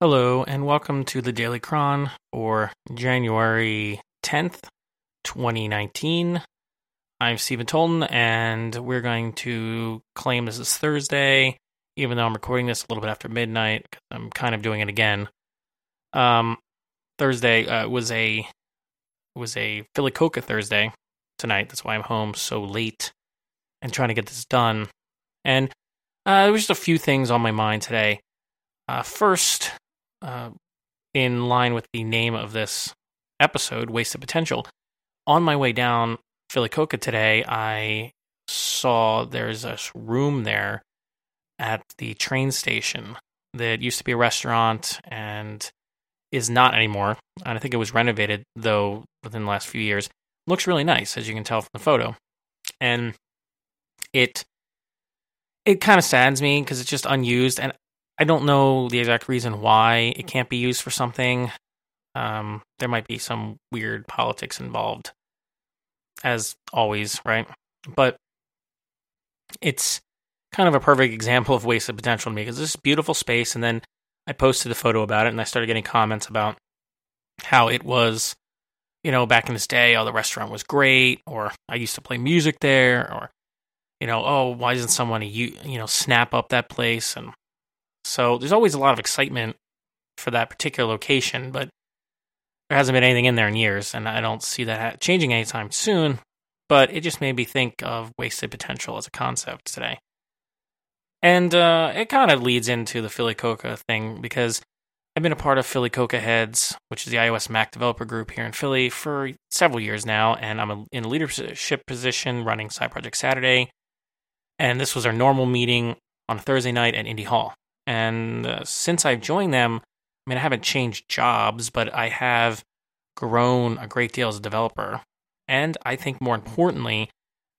Hello, and welcome to the Daily Chron for January 10th, 2019. I'm Stephen Tolton, and we're going to claim this is Thursday, even though I'm recording this a little bit after midnight. I'm kind of doing it again. Um, Thursday uh, was a was a PhillyCocoa Thursday tonight. That's why I'm home so late and trying to get this done. And uh, there was just a few things on my mind today. Uh, first, uh, in line with the name of this episode, Wasted Potential, on my way down PhillyCocoa today, I saw there's a room there at the train station that used to be a restaurant and is not anymore. And I think it was renovated, though, within the last few years. Looks really nice, as you can tell from the photo. And it it kind of saddens me because it's just unused. And I don't know the exact reason why it can't be used for something. Um, there might be some weird politics involved, as always, right? But it's kind of a perfect example of wasted potential to me because this is beautiful space. And then I posted a photo about it, and I started getting comments about how it was, you know, back in this day, oh, the restaurant was great, or I used to play music there, or you know, oh, why doesn't someone you you know snap up that place and so there's always a lot of excitement for that particular location, but there hasn't been anything in there in years, and I don't see that changing anytime soon. But it just made me think of wasted potential as a concept today. And uh, it kind of leads into the PhillyCocoa thing because I've been a part of Philly CocoaHeads, which is the iOS Mac developer group here in Philly, for several years now, and I'm in a leadership position running Side Project Saturday. And this was our normal meeting on Thursday night at Indy Hall. And uh, since I've joined them, I mean, I haven't changed jobs, but I have grown a great deal as a developer. And I think more importantly,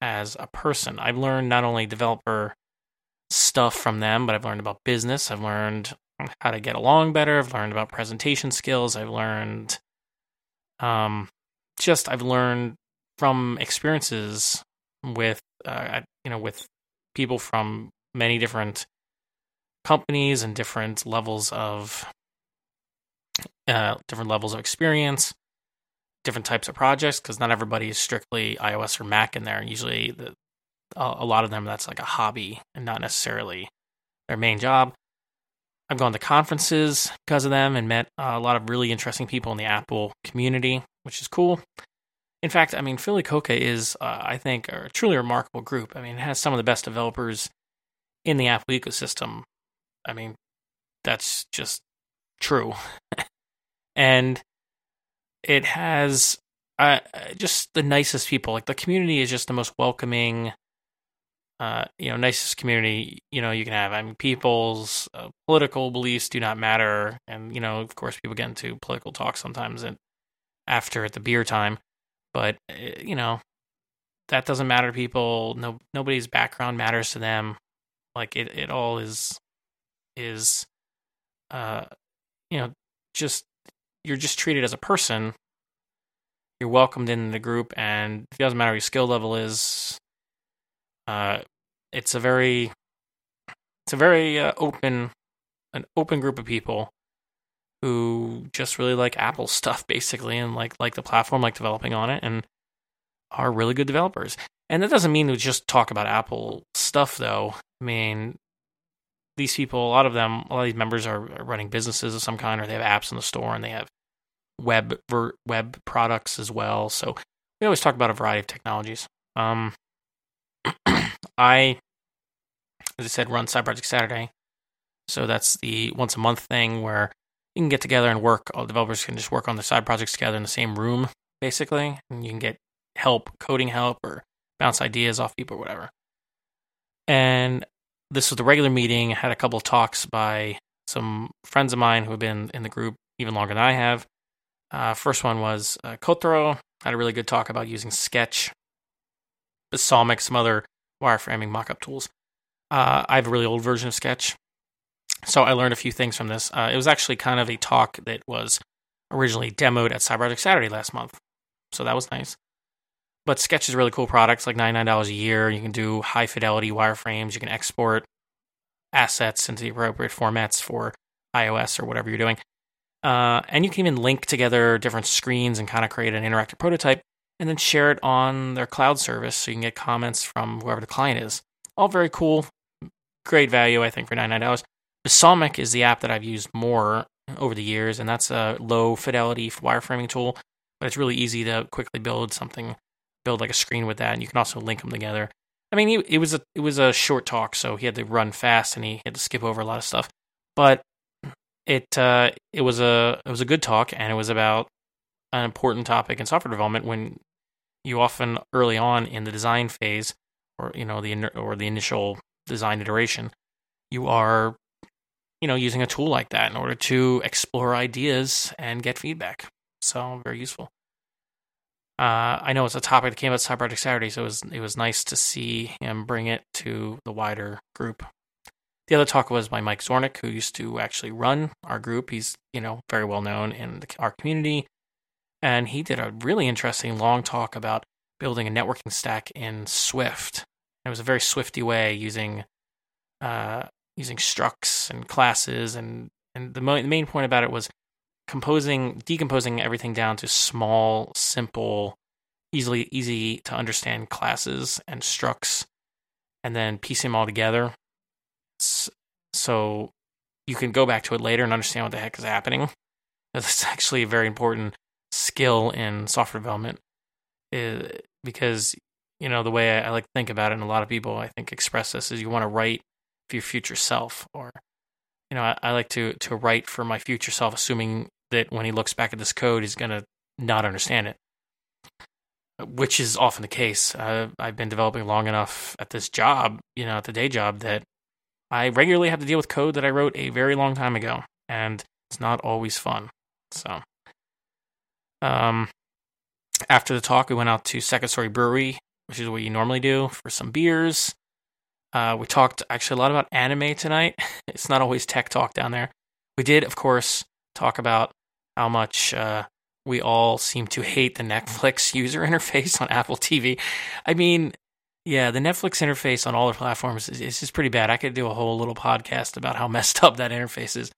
as a person, I've learned not only developer stuff from them, but I've learned about business. I've learned how to get along better. I've learned about presentation skills. I've learned, um, just I've learned from experiences with, uh, you know, with people from many different companies and different levels of uh, different levels of experience, different types of projects. Because not everybody is strictly iOS or Mac in there. Usually, the, a, lot of them that's like a hobby and not necessarily their main job. I've gone to conferences because of them and met a lot of really interesting people in the Apple community, which is cool. In fact, I mean, PhillyCocoa is, uh, I think, a truly remarkable group. I mean, it has some of the best developers in the Apple ecosystem I mean, that's just true. and it has uh, just the nicest people. Like the community is just the most welcoming, uh, you know, nicest community you know you can have. I mean, people's uh, political beliefs do not matter, and you know, of course, people get into political talk sometimes and after at the beer time, but uh, you know, that doesn't matter to people. No, nobody's background matters to them. Like it, it all is is uh you know just you're just treated as a person. You're welcomed in the group and it doesn't matter what your skill level is uh it's a very it's a very uh, open an open group of people who just really like apple stuff basically and like like the platform like developing on it and are really good developers. And that doesn't mean to just talk about apple stuff though. I mean these people, a lot of them, a lot of these members are, running businesses of some kind, or they have apps in the store, and they have web ver, web products as well. So we always talk about a variety of technologies. Um, I, as I said, run Side Project Saturday, so that's the once a month thing where you can get together and work. All developers can just work on the side projects together in the same room, basically, and you can get help, coding help, or bounce ideas off people or whatever. And this was the regular meeting. I had a couple talks by some friends of mine who have been in the group even longer than I have. Uh, first one was uh, Kotaro. Had a really good talk about using Sketch, Balsamiq, some other wireframing mockup tools. Uh, I have a really old version of Sketch, so I learned a few things from this. Uh, it was actually kind of a talk that was originally demoed at Side Saturday last month, so that was nice. But Sketch is really cool product. It's like $99 a year. You can do high fidelity wireframes. You can export assets into the appropriate formats for iOS or whatever you're doing. Uh, and you can even link together different screens and kind of create an interactive prototype and then share it on their cloud service so you can get comments from whoever the client is. All very cool. Great value, I think, for $99. Balsamiq is the app that I've used more over the years, and that's a low fidelity wireframing tool, but it's really easy to quickly build something, build like a screen with that, and you can also link them together. I mean, it was a it was a short talk, so he had to run fast and he had to skip over a lot of stuff, but it uh, it was a it was a good talk, and it was about an important topic in software development when you often early on in the design phase or you know the or the initial design iteration you are you know using a tool like that in order to explore ideas and get feedback. So very useful uh, I know it's a topic that came out Side Saturday, so it was it was nice to see him bring it to the wider group. The other talk was by Mike Zornek, who used to actually run our group. He's you know very well known in the, our community, and he did a really interesting long talk about building a networking stack in Swift. It was a very Swifty way using uh, using structs and classes, and and the, mo- the main point about it was composing, decomposing everything down to small, simple, easily easy to understand classes and structs, and then piecing them all together. So you can go back to it later and understand what the heck is happening. That's actually a very important skill in software development because you know the way I, I, like to think about it and a lot of people i think express this is you want to write for your future self or you know I, I, like to to write for my future self assuming that when he looks back at this code he's going to not understand it which is often the case uh, i've been developing long enough at this job you know at the day job that i regularly have to deal with code that i wrote a very long time ago and it's not always fun so um, after the talk, we went out to Second Story Brewery, which is what you normally do for some beers. Uh, we talked actually a lot about anime tonight. It's not always tech talk down there. We did, of course, talk about how much uh, we all seem to hate the Netflix user interface on Apple TV. I mean, yeah, the Netflix interface on all the platforms is, is pretty bad. I could do a whole little podcast about how messed up that interface is,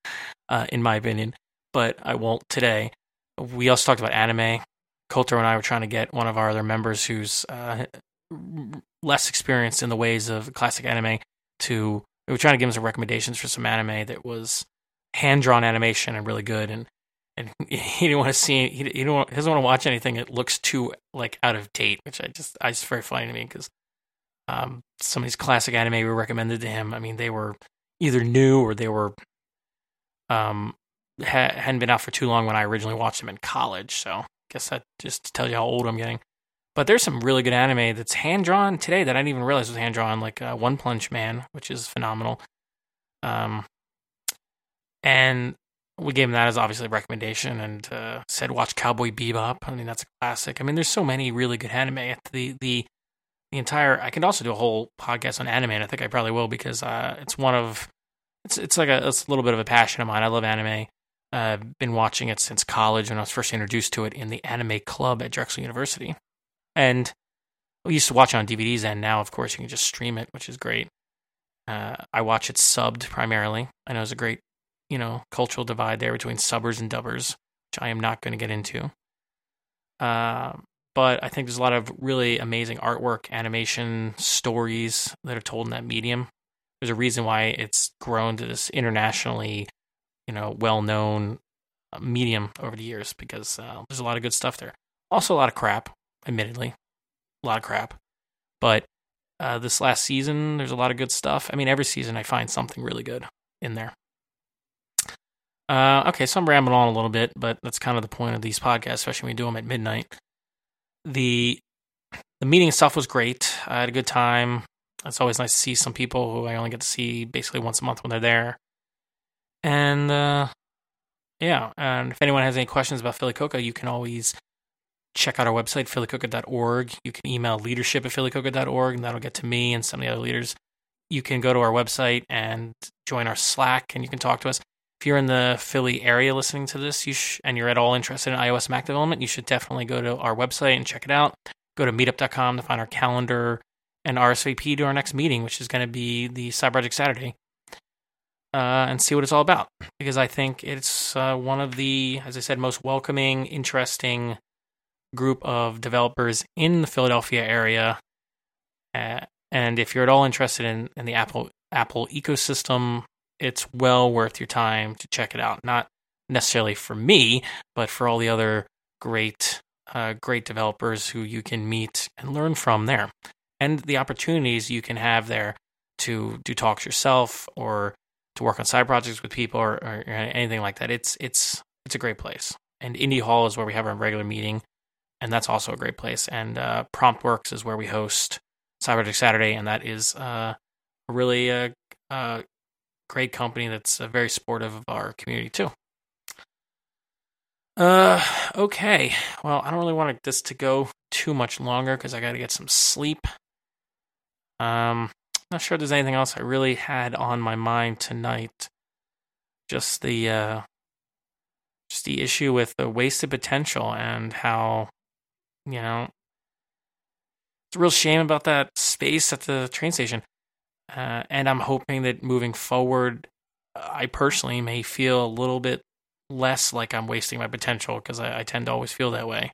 uh, in my opinion, but I won't today we also talked about anime. Coulter and I were trying to get one of our other members who's uh, less experienced in the ways of classic anime to. We were trying to give him some recommendations for some anime that was hand drawn animation and really good. And and he didn't want to see. He, he, don't, he doesn't want to watch anything that looks too like out of date, which I just I just very funny to me because um, some of these classic anime we recommended to him. I mean, they were either new or they were um ha- hadn't been out for too long when I originally watched them in college. So I guess that just tells you how old I'm getting. But there's some really good anime that's hand drawn today that I didn't even realize was hand drawn, like uh, One Punch Man, which is phenomenal. Um, and we gave him that as obviously a recommendation, and uh, said watch Cowboy Bebop. I mean that's a classic. I mean there's so many really good anime. The the the entire I can also do a whole podcast on anime, and I think I probably will because uh, it's one of it's it's like a it's a little bit of a passion of mine. I love anime. I've uh, been watching it since college when I was first introduced to it in the anime club at Drexel University. And we used to watch it on DVDs, and now, of course, you can just stream it, which is great. Uh, I watch it subbed primarily. I know it's a great, you know, cultural divide there between subbers and dubbers, which I am not going to get into. Uh, but I think there's a lot of really amazing artwork, animation, stories that are told in that medium. There's a reason why it's grown to this internationally you know, well known uh, medium over the years because uh, there's a lot of good stuff there. Also, a lot of crap, admittedly, a lot of crap. But uh, this last season, there's a lot of good stuff. I mean, every season I find something really good in there. Uh, okay, so I'm rambling on a little bit, but that's kind of the point of these podcasts, especially when we do them at midnight. The the meeting itself was great. I had a good time. It's always nice to see some people who I only get to see basically once a month when they're there. And uh, yeah, and if anyone has any questions about PhillyCocoa, you can always check out our website, phillycocoa.org. You can email leadership at phillycocoa.org, and that'll get to me and some of the other leaders. You can go to our website and join our Slack, and you can talk to us. If you're in the Philly area listening to this, you sh- and you're at all interested in iOS Mac development, you should definitely go to our website and check it out. Go to meetup.com to find our calendar and RSVP to our next meeting, which is going to be the Side Project Saturday. uh, and see what it's all about because I think it's uh, one of the, as I said, most welcoming, interesting group of developers in the Philadelphia area. Uh, and if you're at all interested in, in the Apple Apple ecosystem, it's well worth your time to check it out. Not necessarily for me, but for all the other great uh, great developers who you can meet and learn from there, and the opportunities you can have there to do talks yourself or to work on side projects with people or, or anything like that. It's it's it's a great place. And Indy Hall is where we have our regular meeting, and that's also a great place. And uh, PromptWorks is where we host Side Project Saturday, and that is uh, really a, a, great company that's uh, very supportive of our community too. Uh, okay. Well, I don't really want this to go too much longer because I got to get some sleep. Um, not sure if there's anything else I really had on my mind tonight. Just the uh, just the issue with the wasted potential and how you know it's a real shame about that space at the train station. Uh, and I'm hoping that moving forward, I personally may feel a little bit less like I'm wasting my potential because I, I tend to always feel that way.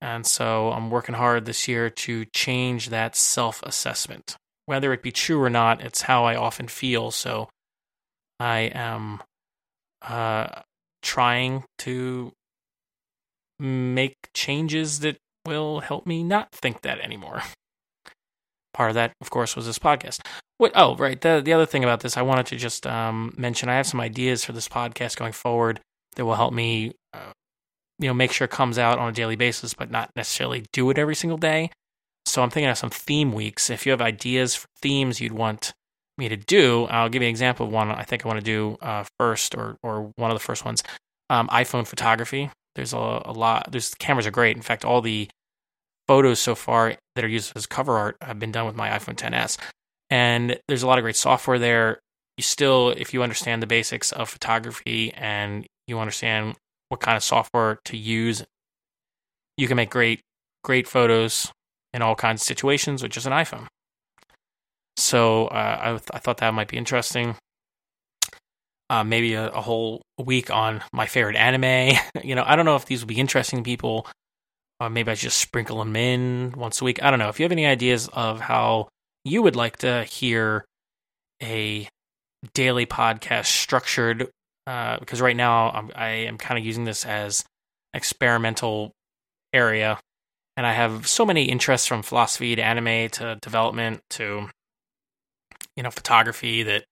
And so I'm working hard this year to change that self assessment whether it be true or not, it's how I often feel. So I am uh, trying to make changes that will help me not think that anymore. Part of that, of course, was this podcast. What? Oh, right. The the other thing about this, I wanted to just um, mention. I have some ideas for this podcast going forward that will help me, uh, you know, make sure it comes out on a daily basis, but not necessarily do it every single day. So I'm thinking of some theme weeks. If you have ideas for themes you'd want me to do, I'll give you an example of one I think I want to do uh, first, or or one of the first ones. Um, iPhone photography. There's a, a lot. There's cameras are great. In fact, all the photos so far that are used as cover art have been done with my iPhone 10s, and there's a lot of great software there. You still, if you understand the basics of photography and you understand what kind of software to use, you can make great, great photos in all kinds of situations with just an iPhone. So uh, I, th- I thought that might be interesting. Uh, maybe a, a, whole week on my favorite anime. you know, I don't know if these will be interesting to people. Uh, maybe I just sprinkle them in once a week. I don't know. If you have any ideas of how you would like to hear a daily podcast structured, uh, because right now I'm, I am kind of using this as experimental area and I have so many interests from philosophy to anime to development to you know photography that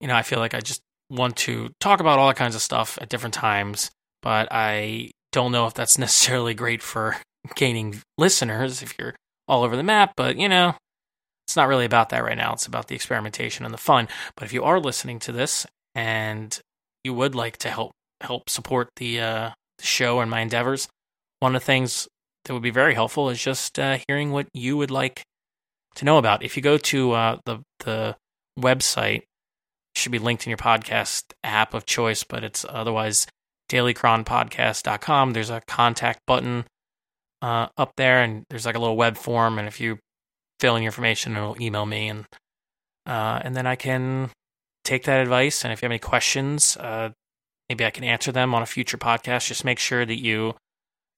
you know I feel like I just want to talk about all kinds of stuff at different times, but I don't know if that's necessarily great for gaining listeners if you're all over the map, but you know, it's not really about that right now. It's about the experimentation and the fun. But if you are listening to this and you would like to help help support the uh, the show and my endeavors, one of the things that would be very helpful is just uh, hearing what you would like to know about. If you go to uh, the the website, should be linked in your podcast app of choice, but it's otherwise dailychronpodcast.com. There's a contact button uh, up there, and there's like a little web form. And if you fill in your information, it'll email me, and uh, and then I can take that advice. And if you have any questions, uh, maybe I can answer them on a future podcast. Just make sure that you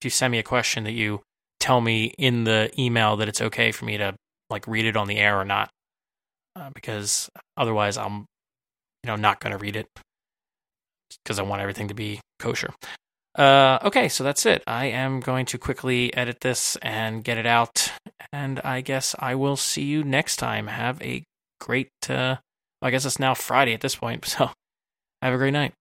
if you send me a question that you tell me in the email that it's okay for me to like read it on the air or not, uh, because otherwise I'm, you know, not going to read it because I want everything to be kosher. Uh, okay, so that's it. I am going to quickly edit this and get it out, and I guess I will see you next time. Have a great. Uh, I guess it's now Friday at this point, so have a great night.